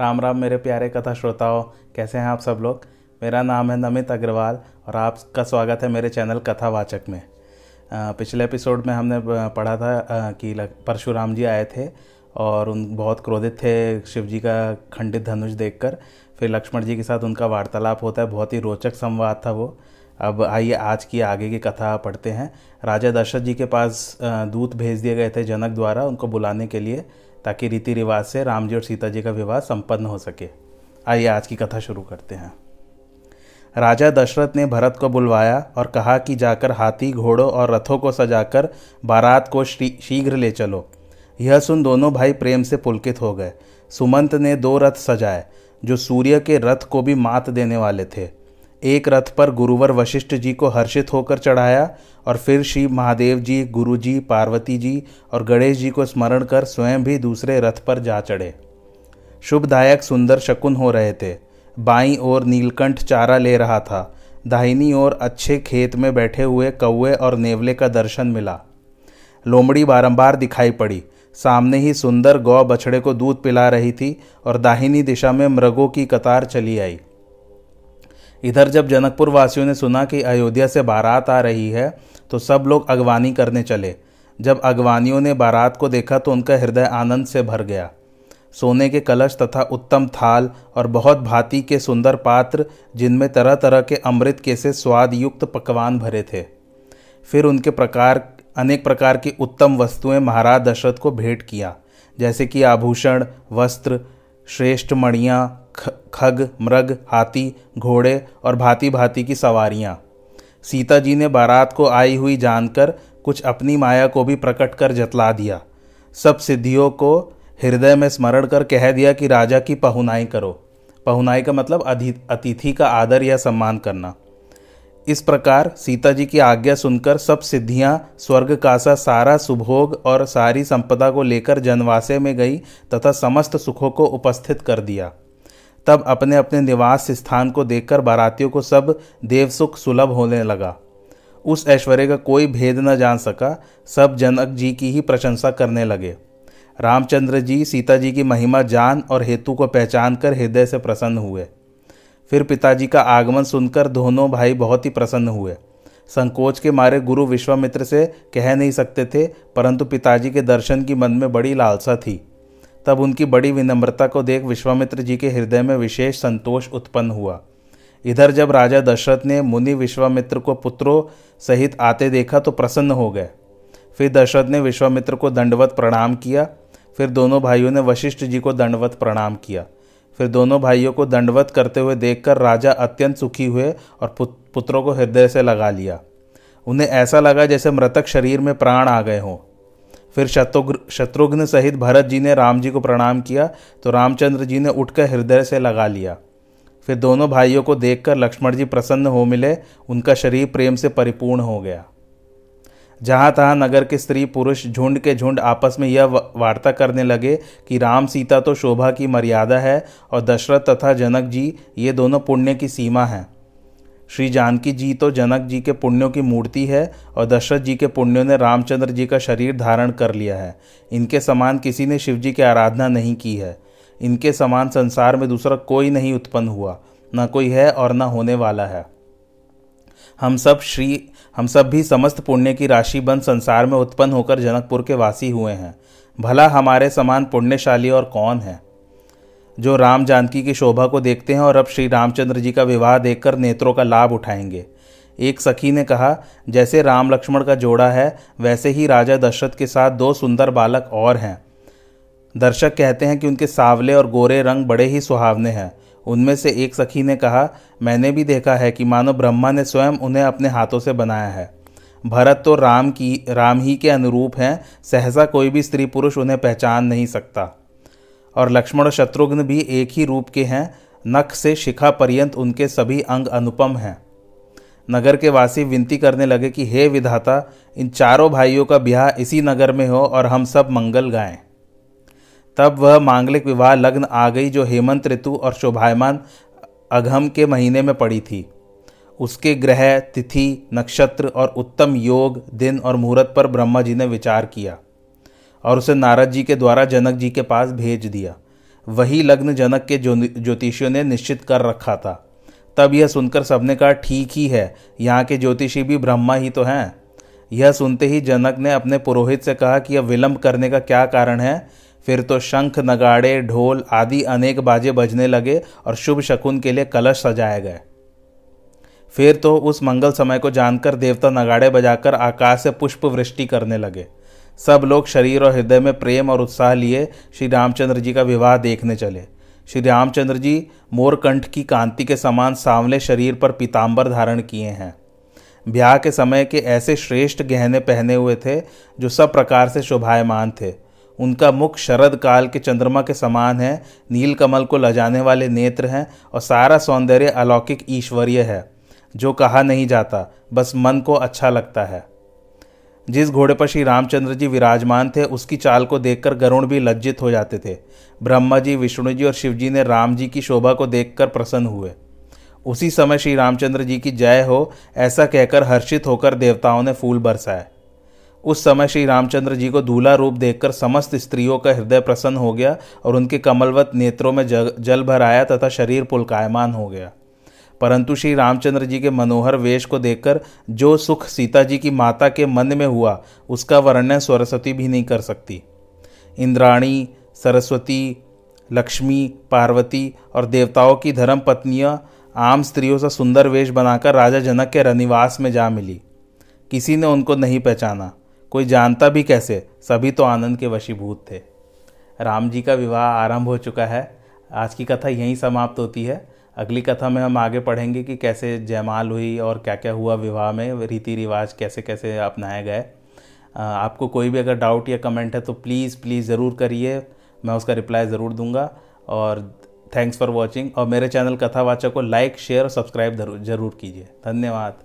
राम राम मेरे प्यारे कथा श्रोताओं, कैसे हैं आप सब लोग? मेरा नाम है नमित अग्रवाल और आपका स्वागत है मेरे चैनल कथावाचक में। पिछले एपिसोड में हमने पढ़ा था कि परशुराम जी आए थे और उन, बहुत क्रोधित थे शिव जी का खंडित धनुष देखकर। फिर लक्ष्मण जी के साथ उनका वार्तालाप होता है, बहुत ही रोचक संवाद था वो। अब आइए आज की आगे की कथा पढ़ते हैं। राजा दशरथ जी के पास दूत भेज दिए गए थे जनक द्वारा उनको बुलाने के लिए। ताकि रीति रिवाज से राम जी और सीता जी का विवाह संपन्न हो सके। आइए आज की कथा शुरू करते हैं। राजा दशरथ ने भरत को बुलवाया और कहा कि जाकर हाथी, घोड़ों और रथों को सजाकर बारात को शीघ्र ले चलो। यह सुन दोनों भाई प्रेम से पुलकित हो गए। सुमंत ने दो रथ सजाए, जो सूर्य के रथ को भी मात देने वाले थे। एक रथ पर गुरुवर वशिष्ठ जी को हर्षित होकर चढ़ाया और फिर श्री महादेव जी गुरु जी पार्वती जी और गणेश जी को स्मरण कर स्वयं भी दूसरे रथ पर जा चढ़े। शुभदायक सुंदर शकुन हो रहे थे। बाई ओर नीलकंठ चारा ले रहा था। दाहिनी ओर अच्छे खेत में बैठे हुए कौए और नेवले का दर्शन मिला। लोमड़ी बारंबार दिखाई पड़ी। सामने ही सुंदर गौ बछड़े को दूध पिला रही थी और दाहिनी दिशा में मृगों की कतार चली आई। इधर जब जनकपुर वासियों ने सुना कि अयोध्या से बारात आ रही है तो सब लोग अगवानी करने चले। जब अगवानियों ने बारात को देखा तो उनका हृदय आनंद से भर गया। सोने के कलश तथा उत्तम थाल और बहुत भांति के सुंदर पात्र, जिनमें तरह तरह के अमृत के से स्वाद युक्त पकवान भरे थे। फिर उनके प्रकार, अनेक प्रकार की उत्तम वस्तुएँ महाराज दशरथ को भेंट किया, जैसे कि आभूषण, वस्त्र श्रेष्ठ मणियाँ खग, मृग, हाथी, घोड़े और भांति भांति की सवारियाँ। सीता जी ने बारात को आई हुई जानकर कुछ अपनी माया को भी प्रकट कर जतला दिया। सब सिद्धियों को हृदय में स्मरण कर कह दिया कि राजा की पहुनाई करो। पहुनाई का मतलब अतिथि का आदर या सम्मान करना। इस प्रकार सीता जी की आज्ञा सुनकर सब सिद्धियाँ, स्वर्ग का सा सारा सुभोग और सारी संपदा को लेकर जनवासे में गई तथा समस्त सुखों को उपस्थित कर दिया। तब अपने अपने निवास स्थान को देखकर बारातियों को सब देव सुख सुलभ होने लगा। उस ऐश्वर्य का कोई भेद न जान सका, सब जनक जी की ही प्रशंसा करने लगे। रामचंद्र जी, सीता जी की महिमा जान और हेतु को पहचान कर हृदय से प्रसन्न हुए। फिर पिताजी का आगमन सुनकर दोनों भाई बहुत ही प्रसन्न हुए। संकोच के मारे गुरु विश्वामित्र से कह नहीं सकते थे, परंतु पिताजी के दर्शन की मन में बड़ी लालसा थी। तब उनकी बड़ी विनम्रता को देख विश्वामित्र जी के हृदय में विशेष संतोष उत्पन्न हुआ। इधर जब राजा दशरथ ने मुनि विश्वामित्र को पुत्रों सहित आते देखा तो प्रसन्न हो गए। फिर दशरथ ने विश्वामित्र को दंडवत प्रणाम किया। फिर दोनों भाइयों ने वशिष्ठ जी को दंडवत प्रणाम किया। फिर दोनों भाइयों को दंडवत करते हुए देखकर राजा अत्यंत सुखी हुए और पुत्रों को हृदय से लगा लिया। उन्हें ऐसा लगा जैसे मृतक शरीर में प्राण आ गए हों। फिर शत्रुघ्न शत्रुघ्न सहित भरत जी ने राम जी को प्रणाम किया तो रामचंद्र जी ने उठकर हृदय से लगा लिया। फिर दोनों भाइयों को देखकर लक्ष्मण जी प्रसन्न हो मिले, उनका शरीर प्रेम से परिपूर्ण हो गया। जहाँ तहाँ नगर के स्त्री पुरुष झुंड के झुंड आपस में यह वार्ता करने लगे कि राम, सीता तो शोभा की मर्यादा है और दशरथ तथा जनक जी, ये दोनों पुण्य की सीमा हैं। श्री जानकी जी तो जनक जी के पुण्यों की मूर्ति है और दशरथ जी के पुण्यों ने रामचंद्र जी का शरीर धारण कर लिया है। इनके समान किसी ने शिव जी की आराधना नहीं की है। इनके समान संसार में दूसरा कोई नहीं उत्पन्न हुआ, न कोई है और न होने वाला है। हम सब श्री, हम सब भी समस्त पुण्य की राशि बन संसार में उत्पन्न होकर जनकपुर के वासी हुए हैं। भला हमारे समान पुण्यशाली और कौन है? जो राम जानकी की शोभा को देखते हैं और अब श्री रामचंद्र जी का विवाह देखकर नेत्रों का लाभ उठाएँगे। एक सखी ने कहा, जैसे राम लक्ष्मण का जोड़ा है, वैसे ही राजा दशरथ के साथ दो सुंदर बालक और हैं। दर्शक कहते हैं कि उनके सावले और गोरे रंग बड़े ही सुहावने हैं। उनमें से एक सखी ने कहा, मैंने भी देखा है कि मानो ब्रह्मा ने स्वयं उन्हें अपने हाथों से बनाया है। भरत तो राम की, राम ही के अनुरूप हैं, सहसा कोई भी स्त्री पुरुष उन्हें पहचान नहीं सकता। और लक्ष्मण और शत्रुघ्न भी एक ही रूप के हैं, नख से शिखा पर्यंत उनके सभी अंग अनुपम हैं। नगर के वासी विनती करने लगे कि, हे विधाता, इन चारों भाइयों का ब्याह इसी नगर में हो और हम सब मंगल गाएँ। तब वह मांगलिक विवाह लग्न आ गई जो हेमंत ऋतु और शोभायमान अघम के महीने में पड़ी थी। उसके ग्रह, तिथि, नक्षत्र और उत्तम योग, दिन और मुहूर्त पर ब्रह्मा जी ने विचार किया और उसे नारद जी के द्वारा जनक जी के पास भेज दिया। वही लग्न जनक के ज्योतिषियों ने निश्चित कर रखा था। तब यह सुनकर सबने कहा, ठीक ही है, यहाँ के ज्योतिषी भी ब्रह्मा ही तो हैं। यह सुनते ही जनक ने अपने पुरोहित से कहा कि यह विलंब करने का क्या कारण है? फिर तो शंख, नगाड़े, ढोल आदि अनेक बाजे बजने लगे और शुभ शकुन के लिए कलश सजाए गए। फिर तो उस मंगल समय को जानकर देवता नगाड़े बजाकर आकाश से पुष्प वृष्टि करने लगे। सब लोग शरीर और हृदय में प्रेम और उत्साह लिए श्री रामचंद्र जी का विवाह देखने चले। श्री रामचंद्र जी मोरकंठ की कांति के समान सांवले शरीर पर पीताम्बर धारण किए हैं। ब्याह के समय के ऐसे श्रेष्ठ गहने पहने हुए थे जो सब प्रकार से शोभायमान थे। उनका मुख शरद काल के चंद्रमा के समान है नील कमल को लजाने वाले नेत्र हैं और सारा सौंदर्य अलौकिक ईश्वरीय है, जो कहा नहीं जाता, बस मन को अच्छा लगता है। जिस घोड़े पर श्री रामचंद्र जी विराजमान थे, उसकी चाल को देखकर गरुण भी लज्जित हो जाते थे। ब्रह्मा जी, विष्णु जी और शिव जी ने राम जी की शोभा को देखकर प्रसन्न हुए। उसी समय श्री रामचंद्र जी की जय हो, ऐसा कहकर हर्षित होकर देवताओं ने फूल बरसाए। उस समय श्री रामचंद्र जी को दूल्हा रूप देखकर समस्त स्त्रियों का हृदय प्रसन्न हो गया और उनके कमलवत नेत्रों में जल भर आया तथा शरीर पुलकायमान हो गया। परंतु श्री रामचंद्र जी के मनोहर वेश को देखकर जो सुख सीता जी की माता के मन में हुआ, उसका वर्णन सरस्वती भी नहीं कर सकती। इंद्राणी, सरस्वती, लक्ष्मी, पार्वती और देवताओं की धर्म पत्नियाँ आम स्त्रियों से सुंदर वेश बनाकर राजा जनक के रनिवास में जा मिली। किसी ने उनको नहीं पहचाना। कोई जानता भी कैसे? सभी तो आनंद के वशीभूत थे। राम जी का विवाह आरंभ हो चुका है। आज की कथा यहीं समाप्त होती है। अगली कथा में हम आगे पढ़ेंगे कि कैसे जयमाल हुई और क्या क्या हुआ विवाह में रीति रिवाज कैसे कैसे अपनाए गए। आपको कोई भी अगर डाउट या कमेंट है तो प्लीज़ प्लीज़ ज़रूर करिए। मैं उसका रिप्लाई ज़रूर दूँगा। और थैंक्स फॉर वॉचिंग और मेरे चैनल कथावाचक को लाइक शेयर और सब्सक्राइब ज़रूर कीजिए। धन्यवाद।